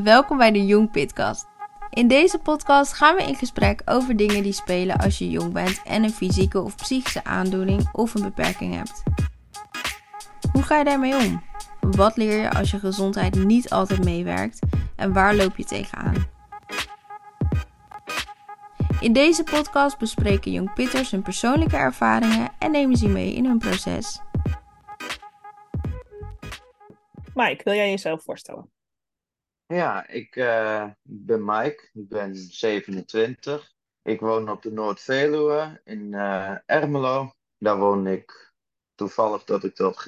Welkom bij de Jong Pitcast. In deze podcast gaan we in gesprek over dingen die spelen als je jong bent en een fysieke of psychische aandoening of een beperking hebt. Hoe ga je daarmee om? Wat leer je als je gezondheid niet altijd meewerkt en waar loop je tegenaan? In deze podcast bespreken jong pitters hun persoonlijke ervaringen en nemen ze mee in hun proces. Mike, wil jij jezelf voorstellen? Ja, ik uh, ben Mike, ik ben 27. Ik woon op de Noord-Veluwe in uh, Ermelo. Daar woon ik toevallig dat ik dat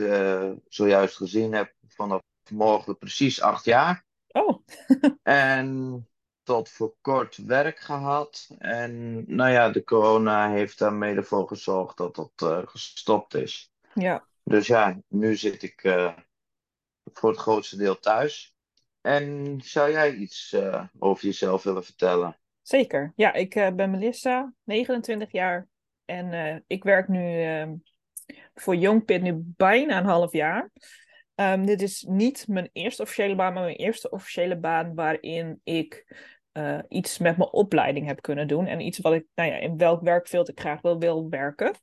zojuist gezien heb vanaf morgen precies acht jaar. Oh. en tot voor kort werk gehad. En nou ja, de corona heeft daar mede voor gezorgd dat dat gestopt is. Ja. Dus ja, nu zit ik voor het grootste deel thuis. En zou jij iets uh, over jezelf willen vertellen? Zeker. Ja, ik uh, ben Melissa, 29 jaar. En uh, ik werk nu ehm, voor Youngpit nu bijna een half jaar. Um, dit is niet mijn eerste officiële baan, maar mijn eerste officiële baan waarin ik iets met mijn opleiding heb kunnen doen. En iets wat ik, nou ja, in welk werkveld ik graag wil, wil werken.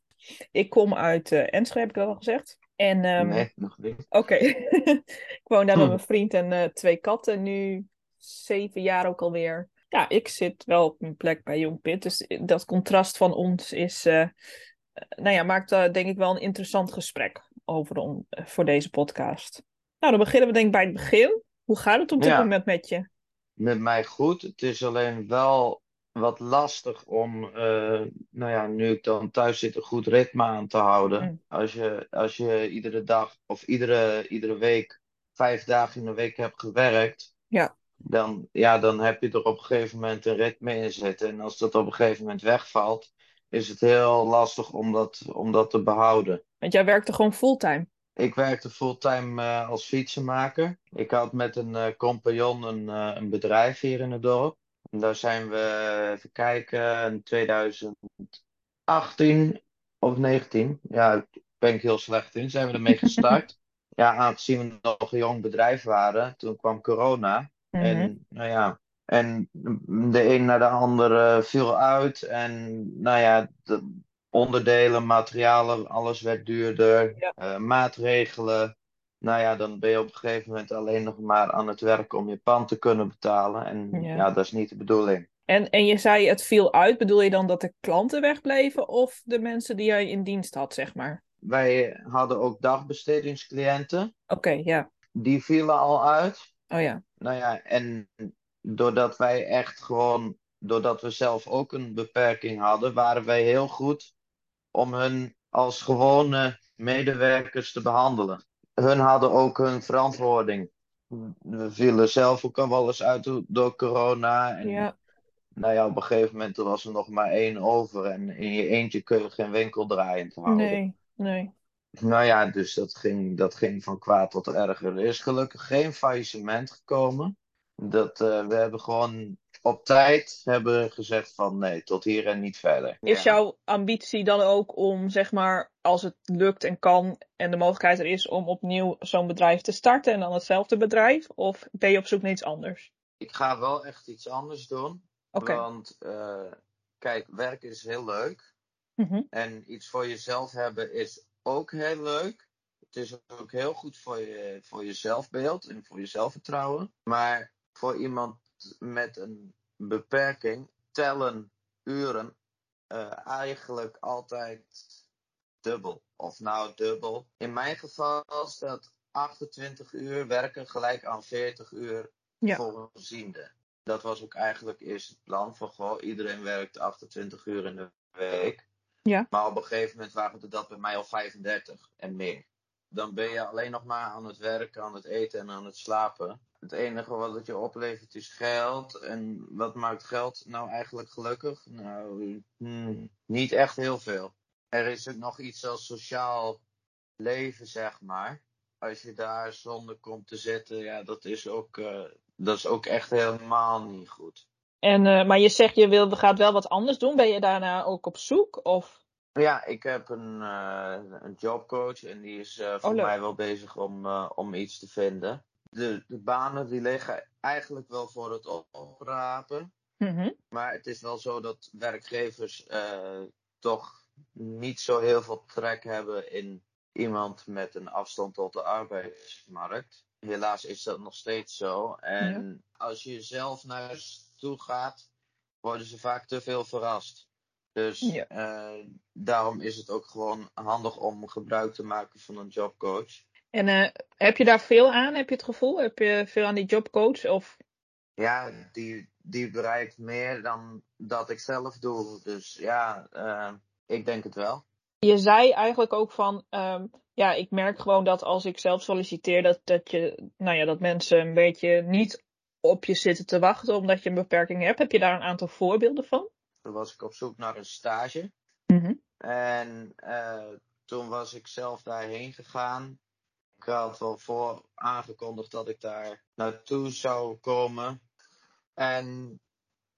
Ik kom uit Enschede, heb ik al gezegd. En, um, nee, nog niet. Oké. ik woon daar hm. met mijn vriend en uh, twee katten. Nu zeven jaar ook alweer. Ja, ik zit wel op mijn plek bij Jong Pit. Dus dat contrast van ons is, uh, nou ja, maakt uh, denk ik wel een interessant gesprek over voor deze podcast. Nou, dan beginnen we denk ik bij het begin. Hoe gaat het op dit ja. moment met je? Met mij goed. Het is alleen wel wat lastig om, uh, nou ja, nu ik dan thuis zit, een goed ritme aan te houden. Mm. Als, je, als je iedere dag of iedere, iedere week vijf dagen in de week hebt gewerkt, ja. Dan, ja, dan heb je er op een gegeven moment een ritme in zitten. En als dat op een gegeven moment wegvalt, is het heel lastig om dat, om dat te behouden. Want jij werkte gewoon fulltime? Ik werkte fulltime uh, als fietsenmaker. Ik had met een uh, compagnon een, uh, een bedrijf hier in het dorp. En daar zijn we, even kijken, in 2018 of 19, ja, daar ben ik heel slecht in, zijn we ermee gestart. ja, aangezien we nog een jong bedrijf waren, toen kwam corona. Mhm. En nou ja, en de een naar de andere viel uit. En nou ja, de onderdelen, materialen, alles werd duurder. Ja. Uh, maatregelen. Nou ja, dan ben je op een gegeven moment alleen nog maar aan het werken om je pand te kunnen betalen. En Ja. ja, dat is niet de bedoeling. En, en je zei het viel uit. Bedoel je dan dat de klanten wegbleven of de mensen die jij in dienst had, zeg maar? Wij hadden ook dagbestedingscliënten. Oké, ja. Die vielen al uit. Oh ja. Nou ja, en doordat wij echt gewoon, doordat we zelf ook een beperking hadden, waren wij heel goed om hun als gewone medewerkers te behandelen. Hun hadden ook hun verantwoording. We vielen zelf ook al wel eens uit do- door corona. En Ja. nou ja, op een gegeven moment was er nog maar één over. En in je eentje kun je geen winkel draaiend houden. Nee, nee. Nou ja, dus dat ging, dat ging van kwaad tot erger. Er is gelukkig geen faillissement gekomen. Dat, eh, we hebben gewoon op tijd hebben gezegd van nee, tot hier en niet verder. Is Ja. jouw ambitie dan ook om, zeg maar, als het lukt en kan en de mogelijkheid er is om opnieuw zo'n bedrijf te starten en dan hetzelfde bedrijf? Of ben je op zoek naar iets anders? Ik ga wel echt iets anders doen. Oké. Want eh, kijk, werk is heel leuk. Mhm. En iets voor jezelf hebben is ook heel leuk. Het is ook heel goed voor je, voor je zelfbeeld en voor je zelfvertrouwen. Maar voor iemand met een beperking tellen uren eh, eigenlijk altijd dubbel. Of nou dubbel. In mijn geval staat 28 uur werken gelijk aan 40 uur Ja. voor een ziende. Dat was ook eigenlijk eerst het plan van goh, iedereen werkt 28 uur in de week. Ja. Maar op een gegeven moment waren dat bij mij al 35 en meer. Dan ben je alleen nog maar aan het werken, aan het eten en aan het slapen. Het enige wat het je oplevert is geld. En wat maakt geld nou eigenlijk gelukkig? Nou, hmm, niet echt heel veel. Er is ook nog iets als sociaal leven, zeg maar. Als je daar zonder komt te zitten, ja, dat is ook, eh, dat is ook echt helemaal niet goed. En, eh, maar je zegt je wil, gaat wel wat anders doen. Ben je daarna ook op zoek? Of? Ja, ik heb een, eh, een jobcoach en die is voor Oh, mij wel bezig om, om iets te vinden. De, de banen die liggen eigenlijk wel voor het op- oprapen. Mhm. Maar het is wel zo dat werkgevers eh, toch niet zo heel veel trek hebben in iemand met een afstand tot de arbeidsmarkt. Helaas is dat nog steeds zo. En als je zelf naar ze toe gaat, worden ze vaak te veel verrast. Dus Ja. eh, daarom is het ook gewoon handig om gebruik te maken van een jobcoach. En eh, heb je daar veel aan? Heb je het gevoel? Heb je veel aan die jobcoach? Of... Ja, die, die bereikt meer dan dat ik zelf doe. Dus ja, eh, ik denk het wel. Je zei eigenlijk ook van, ehm, ja, ik merk gewoon dat als ik zelf solliciteer, dat, dat, je, nou ja, dat mensen een beetje niet op je zitten te wachten omdat je een beperking hebt. Heb je daar een aantal voorbeelden van? Toen was ik op zoek naar een stage. Mhm. En eh, toen was ik zelf daarheen gegaan. Ik had wel voor aangekondigd dat ik daar naartoe zou komen. En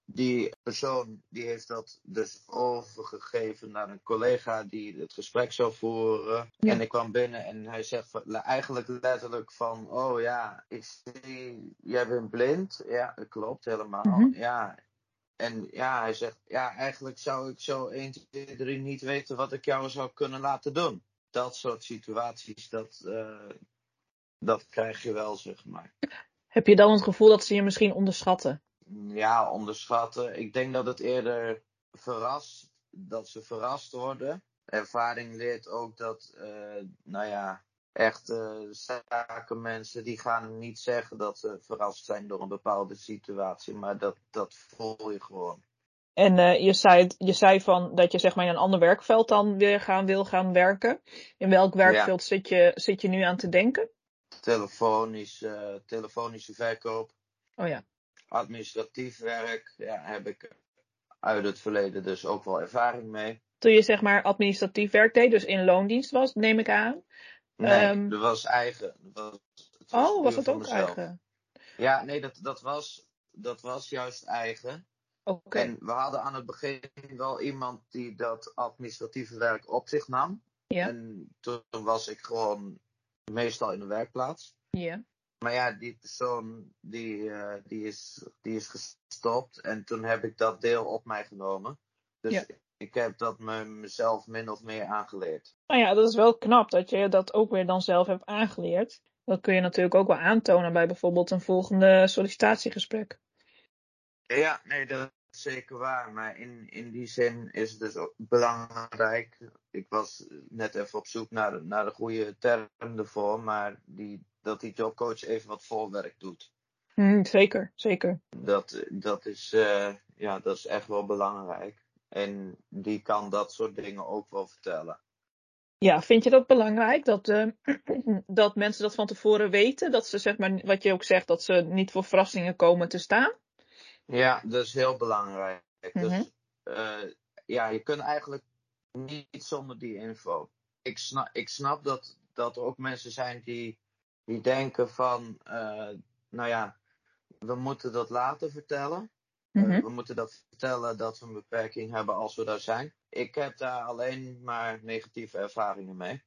die persoon die heeft dat dus overgegeven naar een collega die het gesprek zou voeren. Ja. En ik kwam binnen en hij zegt eigenlijk letterlijk van, oh ja, ik zie, jij bent blind. Ja, dat klopt helemaal. Mhm. Ja. En ja, hij zegt, ja, eigenlijk zou ik zo 1, 2, 3 niet weten wat ik jou zou kunnen laten doen. Dat soort situaties, dat, eh, dat krijg je wel, zeg maar. Heb je dan het gevoel dat ze je misschien onderschatten? Ja, onderschatten. Ik denk dat het eerder verrast, dat ze verrast worden. Ervaring leert ook dat, eh, nou ja, echte zakenmensen die gaan niet zeggen dat ze verrast zijn door een bepaalde situatie, maar dat, dat voel je gewoon. En eh, je, zei, je zei van dat je zeg maar in een ander werkveld dan weer gaan wil gaan werken. In welk werkveld zit, je, zit je nu aan te denken? Telefonisch, eh, telefonische verkoop, Oh ja. administratief werk, ja, heb ik uit het verleden dus ook wel ervaring mee. Toen je zeg maar administratief werk deed, dus in loondienst was, neem ik aan. Nee, Ehm. dat was eigen. Dat was, Oh, was voor ook mezelf. eigen? Ja, nee, dat, dat, was, dat was juist eigen. En we hadden aan het begin wel iemand die dat administratieve werk op zich nam. Ja. En toen was ik gewoon meestal in de werkplaats. Ja. Maar ja, die persoon die, eh, die, is, die is gestopt. En toen heb ik dat deel op mij genomen. Dus Ja. ik heb dat me, mezelf min of meer aangeleerd. Nou ja, dat is wel knap dat je dat ook weer dan zelf hebt aangeleerd. Dat kun je natuurlijk ook wel aantonen bij bijvoorbeeld een volgende sollicitatiegesprek. Ja, nee, dat zeker waar. Maar in, in die zin is het dus ook belangrijk. Ik was net even op zoek naar, de- naar de goede term ervoor. Maar die, dat die jobcoach even wat voorwerk doet. Hm, zeker, zeker. Dat, dat, is, eh, ja, dat is echt wel belangrijk. En die kan dat soort dingen ook wel vertellen. Ja, vind je dat belangrijk? Dat, eh, dat mensen dat van tevoren weten? Dat ze, zeg maar, wat je ook zegt, dat ze niet voor verrassingen komen te staan? Ja, dat is heel belangrijk. Mhm. Dus eh, ja, je kunt eigenlijk niet zonder die info. Ik snap, ik snap dat, dat er ook mensen zijn die, die denken van, eh, nou ja, we moeten dat later vertellen. Eh, Mhm. we moeten dat vertellen dat we een beperking hebben als we daar zijn. Ik heb daar alleen maar negatieve ervaringen mee.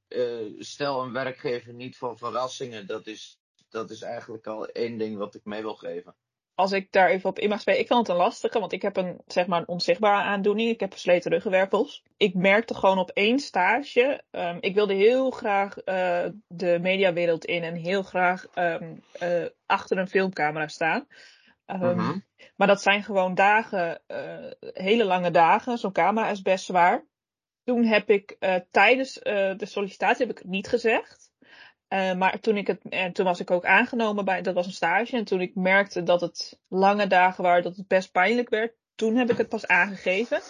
Stel een werkgever niet voor verrassingen, dat is, dat is eigenlijk al één ding wat ik mee wil geven. Als ik daar even op in mag spelen, ik vond het een lastige, want ik heb een, zeg maar, een onzichtbare aandoening. Ik heb versleten ruggenwervels. Ik merkte gewoon op één stage, ehm, ik wilde heel graag eh, de mediawereld in en heel graag ehm, eh, achter een filmcamera staan. Ehm, Mhm. Maar dat zijn gewoon dagen, eh, hele lange dagen. Zo'n camera is best zwaar. Toen heb ik tijdens de sollicitatie heb ik het niet gezegd. Eh, maar toen ik het, en toen was ik ook aangenomen bij, dat was een stage. En toen ik merkte dat het lange dagen waren, dat het best pijnlijk werd, toen heb ik het pas aangegeven.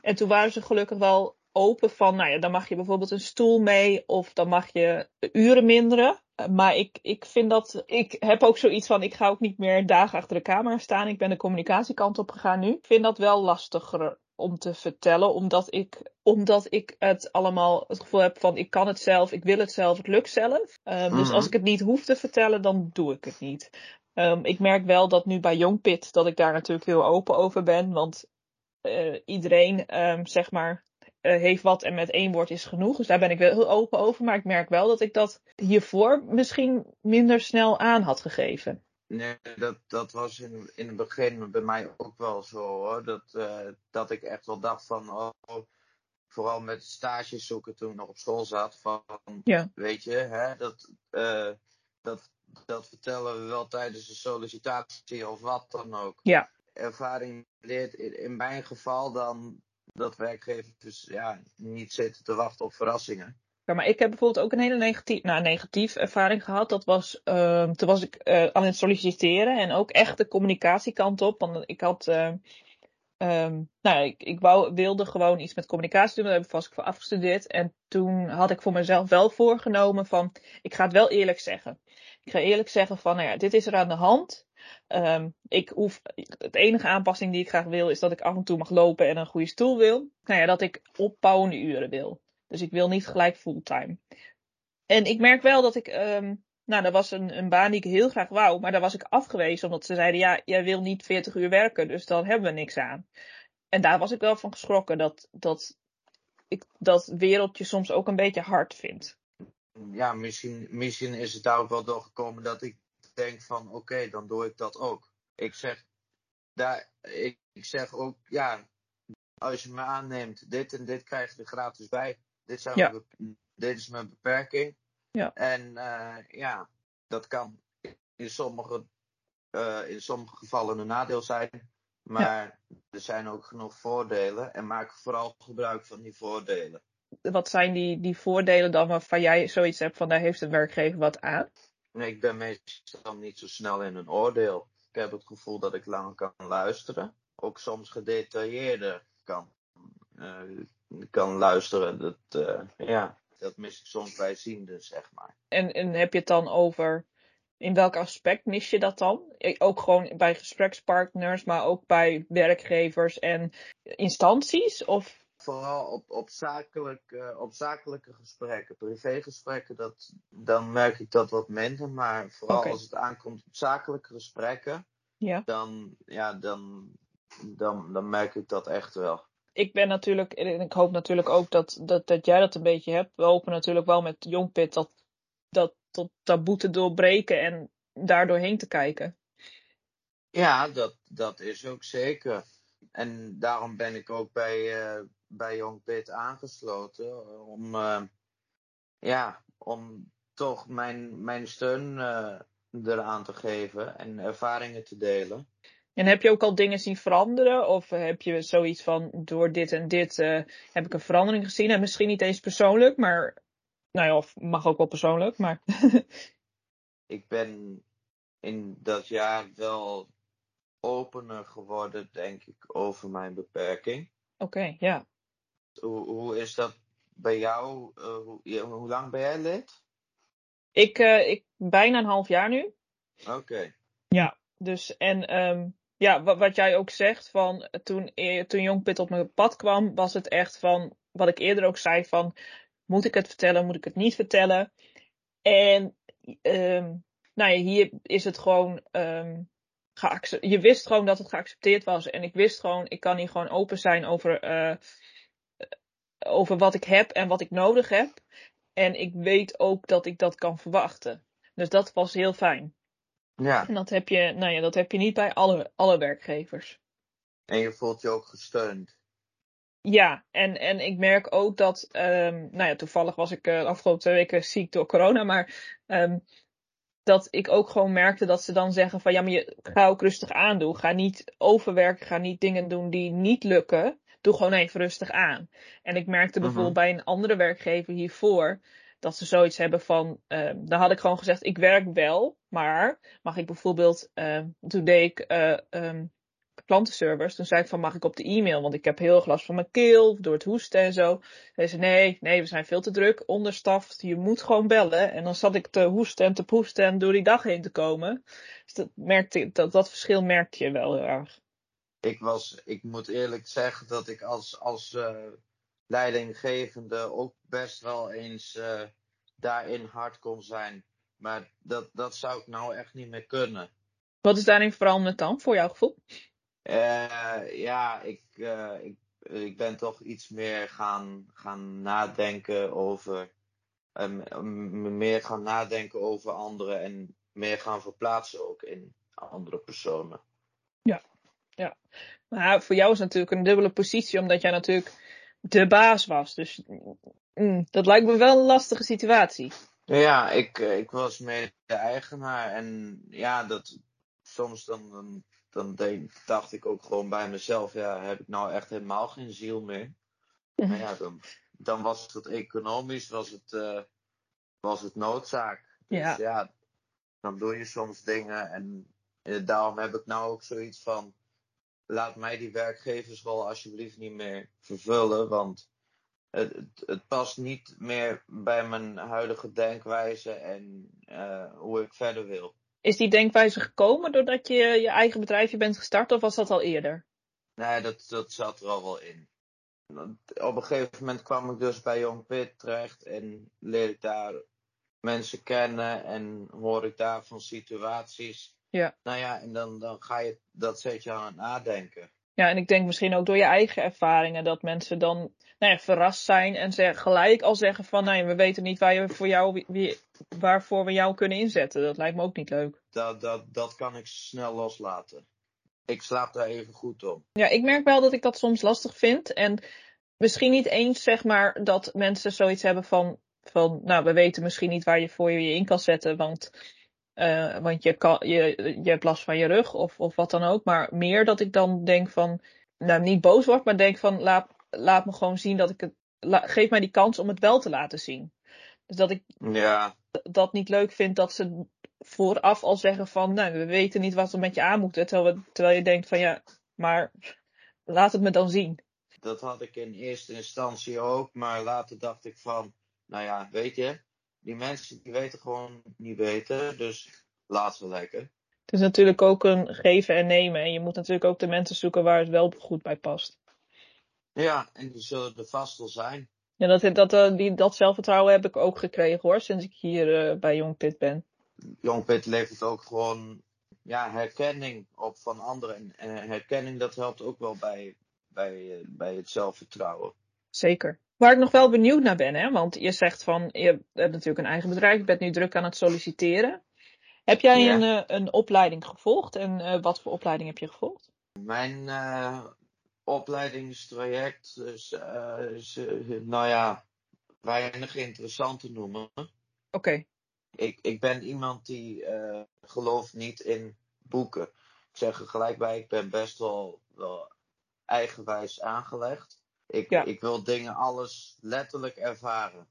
En toen waren ze gelukkig wel open van, nou ja, dan mag je bijvoorbeeld een stoel mee of dan mag je uren minderen. Eh, Maar ik, ik vind dat, ik heb ook zoiets van, ik ga ook niet meer dagen achter de camera staan. Ik ben de communicatiekant op gegaan nu. Ik vind dat wel lastiger om te vertellen, omdat ik, omdat ik het allemaal het gevoel heb van, ik kan het zelf, ik wil het zelf, het lukt zelf. Ehm, Dus Mhm. als ik het niet hoef te vertellen, dan doe ik het niet. Ehm, ik merk wel dat nu bij Jongpit, dat ik daar natuurlijk heel open over ben, want eh, iedereen, ehm, zeg maar, eh, heeft wat en met één woord is genoeg. Dus daar ben ik wel heel open over. Maar ik merk wel dat ik dat hiervoor misschien minder snel aan had gegeven. Nee, dat, dat was in, in het begin bij mij ook wel zo hoor. Dat, uh, dat ik echt wel dacht van, oh, vooral met stages zoeken toen ik nog op school zat. Van, ja. weet je, hè, dat, uh, dat, dat vertellen we wel tijdens de sollicitatie of wat dan ook. Ja. Ervaring leert in, in mijn geval dan dat werkgevers dus ja, niet zitten te wachten op verrassingen. Ja, maar ik heb bijvoorbeeld ook een hele negatief, nou, negatief ervaring gehad. Dat was, uh, toen was ik uh, aan het solliciteren en ook echt de communicatiekant op. Want ik had, uh, um, nou, ik, ik wou, wilde gewoon iets met communicatie doen. Daar heb ik vast voor afgestudeerd. En toen had ik voor mezelf wel voorgenomen van, ik ga het wel eerlijk zeggen. Ik ga eerlijk zeggen van, nou ja, dit is er aan de hand. Um, ik hoef, het enige aanpassing die ik graag wil is dat ik af en toe mag lopen en een goede stoel wil. Nou ja, dat ik opbouwende uren wil. Dus ik wil niet gelijk fulltime. En ik merk wel dat ik, um, nou, dat was een, een baan die ik heel graag wou, maar daar was ik afgewezen omdat ze zeiden, ja, jij wil niet 40 uur werken, dus dan hebben we niks aan. En daar was ik wel van geschrokken dat, dat ik dat wereldje soms ook een beetje hard vind. Ja, misschien, misschien is het daar ook wel doorgekomen dat ik denk van oké, dan doe ik dat ook. Ik zeg, daar, ik, ik zeg ook, ja, als je me aanneemt, dit en dit krijg je er gratis bij. Dit, zijn ja. mijn, dit is mijn beperking. Ja. En uh, ja, dat kan in sommige, uh, in sommige gevallen een nadeel zijn. Maar ja. er zijn ook genoeg voordelen. En maak vooral gebruik van die voordelen. Wat zijn die, die voordelen dan waarvan jij zoiets hebt van daar heeft een werkgever wat aan? Nee, ik ben meestal niet zo snel in een oordeel. Ik heb het gevoel dat ik langer kan luisteren. Ook soms gedetailleerder kan, uh, kan luisteren. Dat, uh, ja, dat mis ik soms bij zienden, zeg maar. En, en heb je het dan over, in welk aspect mis je dat dan? Ook gewoon bij gesprekspartners, maar ook bij werkgevers en instanties? Of vooral op, op, zakelijk, uh, op zakelijke gesprekken. Privégesprekken, dat, dan merk ik dat wat minder. Maar vooral als het aankomt op zakelijke gesprekken, ja. dan, ja, dan, dan, dan merk ik dat echt wel. Ik ben natuurlijk, en ik hoop natuurlijk ook dat, dat, dat jij dat een beetje hebt. We hopen natuurlijk wel met Jongpit dat, dat tot taboe te doorbreken en daar doorheen te kijken. Ja, dat, dat is ook zeker. En daarom ben ik ook bij, uh, bij Jong Pit aangesloten. Om, uh, ja, om toch mijn, mijn steun uh, eraan te geven en ervaringen te delen. En heb je ook al dingen zien veranderen? Of heb je zoiets van, door dit en dit heb ik een verandering gezien? En misschien niet eens persoonlijk, maar, nou ja, of mag ook wel persoonlijk, maar. ik ben in dat jaar wel opener geworden, denk ik, over mijn beperking. Oké, okay, ja. Hoe, hoe is dat bij jou? Uh, hoe, hoe, lang ben jij lid? Ik, uh, ik bijna een half jaar nu. Oké. Okay. Ja, dus en um, ja, wat, jij ook zegt van toen, toen Jongpit op mijn pad kwam, was het echt van wat ik eerder ook zei van moet ik het vertellen, moet ik het niet vertellen? En um, nou ja, hier is het gewoon um, je wist gewoon dat het geaccepteerd was. En ik wist gewoon, ik kan hier gewoon open zijn over, uh, over wat ik heb en wat ik nodig heb. En ik weet ook dat ik dat kan verwachten. Dus dat was heel fijn. Ja. En dat heb je, nou ja, dat heb je niet bij alle, alle werkgevers. En je voelt je ook gesteund. Ja, en, en ik merk ook dat, um, nou ja, toevallig was ik uh, de afgelopen twee weken ziek door corona, maar um, dat ik ook gewoon merkte dat ze dan zeggen van ja, maar je ga ook rustig aandoen. Ga niet overwerken, ga niet dingen doen die niet lukken. Doe gewoon even rustig aan. En ik merkte bijvoorbeeld uh -huh. bij een andere werkgever hiervoor dat ze zoiets hebben van, uh, dan had ik gewoon gezegd, ik werk wel, maar mag ik bijvoorbeeld, uh, toen deed ik uh, um, klantenservice, toen zei ik van, mag ik op de e-mail, want ik heb heel erg last van mijn keel, door het hoesten en zo. Zei ze, nee, nee, we zijn veel te druk, onderstaft, je moet gewoon bellen. En dan zat ik te hoesten en te poesten en door die dag heen te komen. Dus dat, dat, dat verschil merkte je wel heel erg. Ik was, ik moet eerlijk zeggen dat ik als, als uh, leidinggevende ook best wel eens uh, daarin hard kon zijn. Maar dat, dat zou ik nou echt niet meer kunnen. Wat is daarin veranderd dan, voor jouw gevoel? Uh, ja, ik, uh, ik ik ben toch iets meer gaan, gaan nadenken over. Um, meer gaan nadenken over anderen en meer gaan verplaatsen ook in andere personen. Ja, ja. Maar voor jou is het natuurlijk een dubbele positie, omdat jij natuurlijk de baas was. Dus mm, dat lijkt me wel een lastige situatie. Ja, ik, eh, ik was meer de eigenaar en ja, dat, soms dan, dan, dan dacht ik ook gewoon bij mezelf, ja, heb ik nou echt helemaal geen ziel meer? Maar ja, dan, dan was het economisch, was het, uh, was het noodzaak. Dus ja. ja, dan doe je soms dingen en uh, daarom heb ik nou ook zoiets van, laat mij die werkgeversrol alsjeblieft niet meer vervullen, want het, het, het, past niet meer bij mijn huidige denkwijze en uh, hoe ik verder wil. Is die denkwijze gekomen doordat je je eigen bedrijfje bent gestart of was dat al eerder? Nee, dat, dat zat er al wel in. Op een gegeven moment kwam ik dus bij Young Pit terecht en leerde ik daar mensen kennen en hoor ik daar van situaties. Ja. Nou ja, en dan, dan ga je, dat zet je aan het nadenken. Ja, en ik denk misschien ook door je eigen ervaringen dat mensen dan nou ja, verrast zijn en zeg, gelijk al zeggen van nee, we weten niet waar je voor jou, wie, waarvoor we jou kunnen inzetten. Dat lijkt me ook niet leuk. Dat, dat, dat kan ik snel loslaten. Ik slaap daar even goed op. Ja, ik merk wel dat ik dat soms lastig vind. En misschien niet eens zeg maar dat mensen zoiets hebben van, van nou, we weten misschien niet waar je voor je je in kan zetten, want uh, want je, kan, je, je hebt last van je rug of, of wat dan ook. Maar meer dat ik dan denk van, nou niet boos word, maar denk van laat, laat me gewoon zien dat ik het, geef mij die kans om het wel te laten zien. Dus dat ik ja. dat niet leuk vind dat ze vooraf al zeggen van, nou we weten niet wat we met je aan moeten. Terwijl, we, terwijl je denkt van ja, maar laat het me dan zien. Dat had ik in eerste instantie ook, maar later dacht ik van, nou ja, weet je, die mensen die weten gewoon niet weten, dus laat ze lekker. Het is natuurlijk ook een geven en nemen. En je moet natuurlijk ook de mensen zoeken waar het wel goed bij past. Ja, en die zullen er vast wel zijn. Ja, dat, dat, eh, die, dat zelfvertrouwen heb ik ook gekregen hoor, sinds ik hier uh, bij Jongpit ben. Jongpit levert ook gewoon ja, herkenning op van anderen. En herkenning dat helpt ook wel bij, bij, eh, bij het zelfvertrouwen. Zeker. Waar ik nog wel benieuwd naar ben, hè, want je zegt van, je hebt natuurlijk een eigen bedrijf, je bent nu druk aan het solliciteren. Heb jij een, uh, een opleiding gevolgd en uh, wat voor opleiding heb je gevolgd? Mijn uh, opleidingstraject is, is nou ja, weinig interessant te noemen. Oké. Okay. Ik, ik ben iemand die gelooft niet in boeken. Ik zeg er gelijk bij, ik ben best wel, wel eigenwijs aangelegd. Ik, ja. ik wil dingen alles letterlijk ervaren.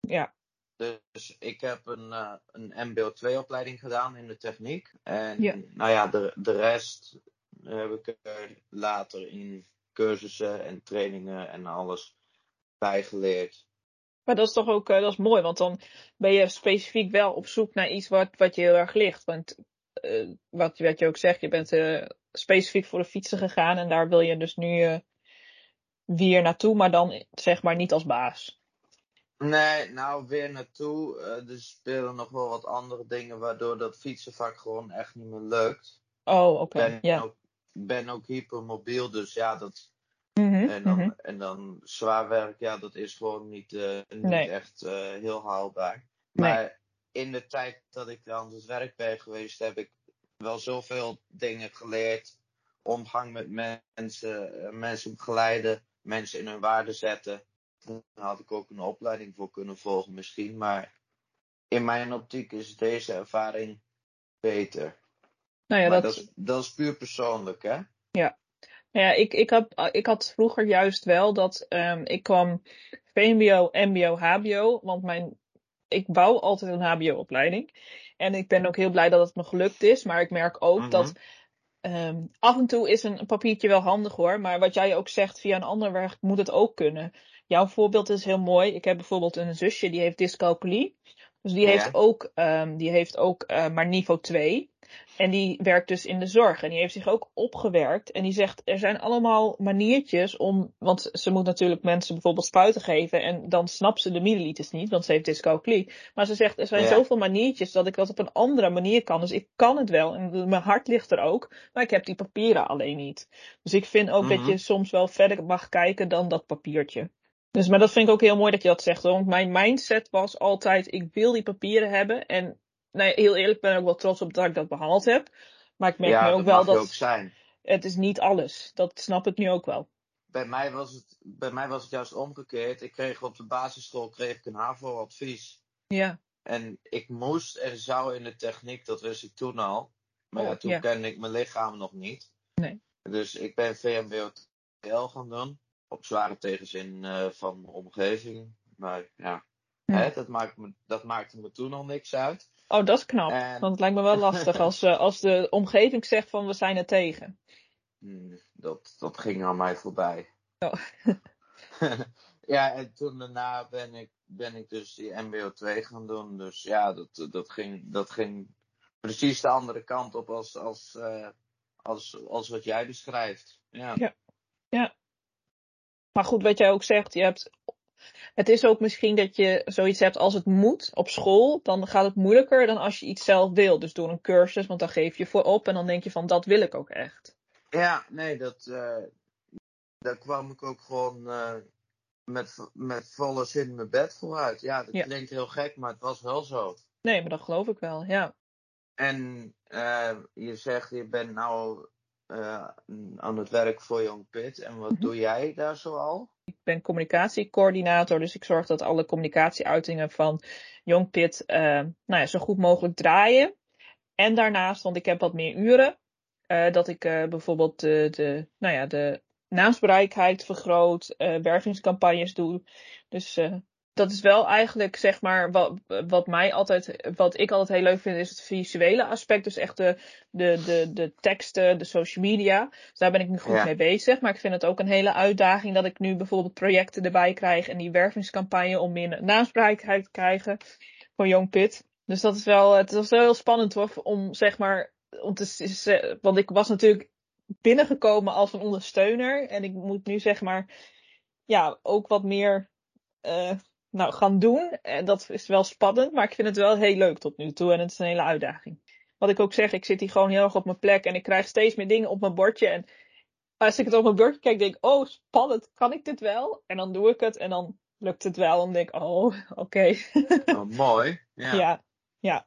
Ja. Dus ik heb een, uh, een MBO2-opleiding gedaan in de techniek. En ja. nou ja, de, de rest heb ik er later in cursussen en trainingen en alles bijgeleerd. Maar dat is toch ook uh, dat is mooi, want dan ben je specifiek wel op zoek naar iets wat, wat je heel erg ligt. Want uh, wat, wat je ook zegt, je bent specifiek voor de fietsen gegaan en daar wil je dus nu weer naartoe, maar dan zeg maar niet als baas. Nee, nou weer naartoe. Uh, er spelen nog wel wat andere dingen waardoor dat fietsenvak gewoon echt niet meer lukt. Oh, oké. Okay. Ik ben, ja. ook, ben ook hypermobiel, dus ja, dat. Mm -hmm, en, dan, mm -hmm. en dan zwaar werk, ja, dat is gewoon niet, uh, niet nee. echt uh, heel haalbaar. Nee. Maar in de tijd dat ik aan het werk ben geweest, heb ik wel zoveel dingen geleerd. Omgang met mensen, mensen begeleiden mensen in hun waarde zetten. Daar had ik ook een opleiding voor kunnen volgen misschien. Maar in mijn optiek is deze ervaring beter. Nou ja, maar dat... dat, is, dat is puur persoonlijk, hè? Ja. Nou ja, ik, ik, had, ik had vroeger juist wel dat um, ik kwam VMBO, MBO, HBO. Want mijn, ik wou altijd een HBO-opleiding. En ik ben ook heel blij dat het me gelukt is. Maar ik merk ook mm -hmm. dat Um, af en toe is een papiertje wel handig hoor, maar wat jij ook zegt via een ander werk moet het ook kunnen. Jouw voorbeeld is heel mooi. Ik heb bijvoorbeeld een zusje die heeft dyscalculie. Dus die Ja. heeft ook, ehm, die heeft ook eh, maar niveau 2. En die werkt dus in de zorg. En die heeft zich ook opgewerkt. En die zegt, er zijn allemaal maniertjes om... Want ze moet natuurlijk mensen bijvoorbeeld spuiten geven. En dan snapt ze de milliliters niet, want ze heeft dyscalculie. Maar ze zegt, er zijn Ja. zoveel maniertjes dat ik dat op een andere manier kan. Dus ik kan het wel. En mijn hart ligt er ook. Maar ik heb die papieren alleen niet. Dus ik vind ook dat Mhm. je soms wel verder mag kijken dan dat papiertje. Dus, maar dat vind ik ook heel mooi dat je dat zegt. Want mijn mindset was altijd, ik wil die papieren hebben. En nou ja, heel eerlijk ben ik ook wel trots op dat ik dat behaald heb. Maar ik merk ja, nu ook dat wel dat ook zijn. het is niet alles. Dat snap ik nu ook wel. Bij mij, was het, bij mij was het juist omgekeerd. Ik kreeg op de basisschool kreeg ik een HAVO-advies. Ja, En ik moest en zou in de techniek, dat wist ik toen al. Maar Oh, ja, toen ja. kende ik mijn lichaam nog niet. Nee. Dus ik ben VMBO-TL gaan doen. Op zware tegenzin eh, van mijn omgeving. Maar ja, Ja. Hè, dat, maakt me, dat maakte me toen al niks uit. oh dat is knap. En- Want het lijkt me wel lastig als, eh, als de omgeving zegt van we zijn er tegen. Hmm, dat, dat ging aan mij voorbij. Oh. ja, en toen daarna ben ik, ben ik dus die MBO 2 gaan doen. Dus ja, dat, dat, ging, dat ging precies de andere kant op als, als, eh, als, als wat jij beschrijft. Ja. Ja. Maar goed, wat jij ook zegt, je hebt. Het is ook misschien dat je zoiets hebt als het moet op school. Dan gaat het moeilijker dan als je iets zelf wil. Dus door een cursus, want dan geef je voor op en dan denk je van dat wil ik ook echt. Ja, nee, dat, eh, daar kwam ik ook gewoon eh, met, met volle zin mijn bed vooruit. Ja, dat Ja. klinkt heel gek, maar het was wel zo. Nee, maar dat geloof ik wel, ja. En eh, je zegt, je bent nou eh, aan het werk voor Young Pit. En wat Mhm. doe jij daar zoal? Ik ben communicatiecoördinator, dus ik zorg dat alle communicatieuitingen van Young Pit eh, nou ja, zo goed mogelijk draaien. En daarnaast, want ik heb wat meer uren, eh, dat ik bijvoorbeeld de, de, nou ja, de naamsbereikheid vergroot, wervingscampagnes doe. Dus dat is wel eigenlijk, zeg maar, wat, wat mij altijd, wat ik altijd heel leuk vind, is het visuele aspect. Dus echt de, de, de, de teksten, de social media. Dus daar ben ik nu goed Ja. mee bezig. Maar ik vind het ook een hele uitdaging dat ik nu bijvoorbeeld projecten erbij krijg en die wervingscampagne om meer naamsbereikheid te krijgen voor Young Pit. Dus dat is wel, het was wel heel spannend hoor, om zeg maar, om te, want ik was natuurlijk binnengekomen als een ondersteuner en ik moet nu zeg maar, ja, ook wat meer, eh, nou, gaan doen. En dat is wel spannend, maar ik vind het wel heel leuk tot nu toe en het is een hele uitdaging. Wat ik ook zeg, ik zit hier gewoon heel erg op mijn plek en ik krijg steeds meer dingen op mijn bordje en als ik het op mijn bordje kijk, denk ik, oh, spannend, kan ik dit wel? En dan doe ik het en dan lukt het wel en dan denk ik, oh, oké. Oh, mooi. Ja. Ja. ja,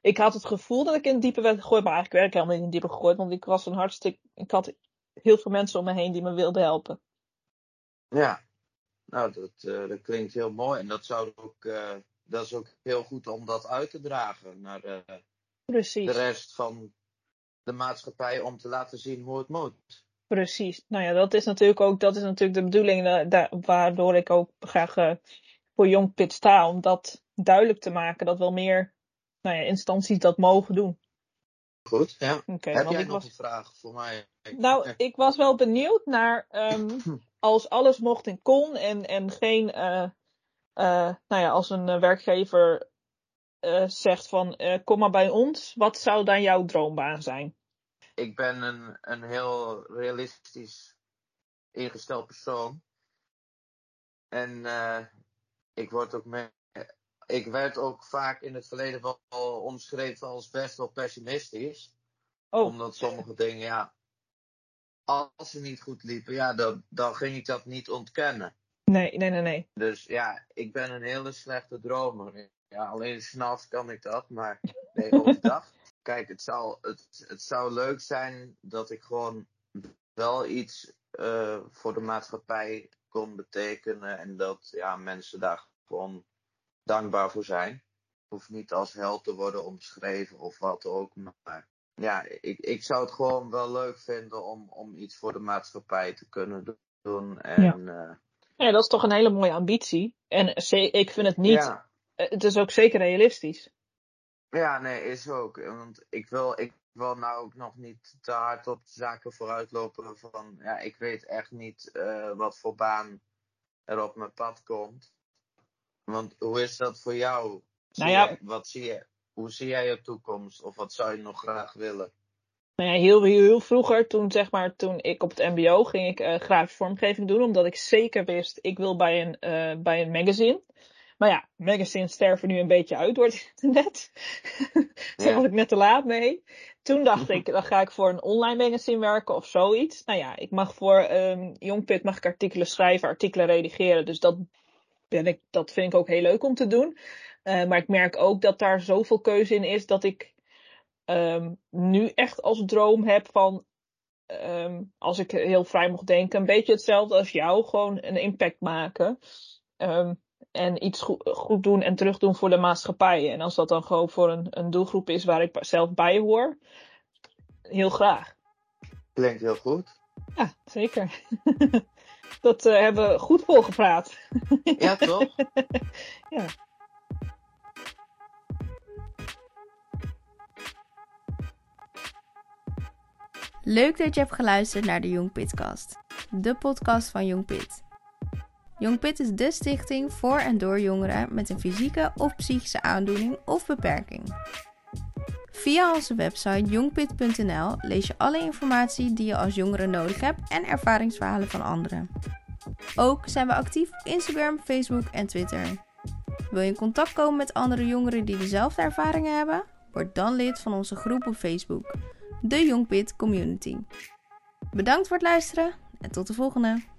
Ik had het gevoel dat ik in het diepe werd gegooid, maar eigenlijk werd ik helemaal niet in het diepe gegooid, want ik was een hartstikke, ik had heel veel mensen om me heen die me wilden helpen. Ja. Nou, dat, eh, dat klinkt heel mooi. En dat, zou ook, eh, dat is ook heel goed om dat uit te dragen naar eh, de rest van de maatschappij. Om te laten zien hoe het moet. precies. Nou ja, dat is natuurlijk ook, dat is natuurlijk de bedoeling, daar, waardoor ik ook graag voor Young Pit sta, om dat duidelijk te maken, dat wel meer nou ja, instanties dat mogen doen. Goed, ja. Heb jij nog was... een vraag voor mij? Nou, ik was wel benieuwd naar ehm, als alles mocht en kon en, en geen, eh, eh, nou ja, als een eh, werkgever zegt van kom maar bij ons, wat zou dan jouw droombaan zijn? ik ben een, een heel realistisch ingesteld persoon. En ik word ook me- ik werd ook vaak in het verleden wel omschreven als best wel pessimistisch. Oh, Omdat sommige dingen, ja, als ze niet goed liepen, ja, dan, dan ging ik dat niet ontkennen. nee, nee, nee, nee. Dus ja, ik ben een hele slechte dromer. Ja, alleen s'nachts kan ik dat, maar nee, overdag. Kijk, het zou, het, het zou leuk zijn dat ik gewoon wel iets eh, voor de maatschappij kon betekenen. En dat ja, mensen daar gewoon dankbaar voor zijn. Hoeft niet als held te worden omschreven of wat ook. Maar ja, ik, ik zou het gewoon wel leuk vinden om, om iets voor de maatschappij te kunnen doen. En ja, Ja, dat is toch een hele mooie ambitie. En ik vind het niet, ja. eh, het is ook zeker realistisch. Ja, nee, is ook. Want ik wil, ik wil nou ook nog niet te hard op zaken vooruitlopen van, ja, ik weet echt niet eh, wat voor baan er op mijn pad komt. Want hoe is dat voor jou? Zie Nou ja. wat zie je, hoe zie jij je toekomst? Of wat zou je nog graag willen? Nou ja, heel, heel, heel vroeger, toen, zeg maar, toen ik op het mbo ging ik eh grafische vormgeving doen. Omdat ik zeker wist, ik wil bij een, eh, bij een magazine. Maar ja, magazines sterven nu een beetje uit door het internet. Daar Ja. was ik net te laat mee. Toen dacht ik, dan ga ik voor een online magazine werken of zoiets. Nou ja, ik mag voor ehm Jongpit mag ik artikelen schrijven, artikelen redigeren. Dus dat, ben ik, dat vind ik ook heel leuk om te doen. Eh, maar ik merk ook dat daar zoveel keuze in is dat ik ehm, nu echt als droom heb van, ehm, als ik heel vrij mocht denken, een beetje hetzelfde als jou, gewoon een impact maken. Ehm, en iets goed, goed doen en terug doen voor de maatschappij. En als dat dan gewoon voor een, een doelgroep is waar ik zelf bij hoor, heel graag. Klinkt heel goed. Ja, zeker. dat eh, hebben we goed volgepraat. Ja, toch? Ja. Leuk dat je hebt geluisterd naar de Jong Pitcast, de podcast van Jong Pit. Jong Pit is de stichting voor en door jongeren met een fysieke of psychische aandoening of beperking. Via onze website jongpit.nl lees je alle informatie die je als jongere nodig hebt en ervaringsverhalen van anderen. Ook zijn we actief op Instagram, Facebook en Twitter. Wil je in contact komen met andere jongeren die dezelfde ervaringen hebben? Word dan lid van onze groep op Facebook, de Jongpit Community. Bedankt voor het luisteren en tot de volgende!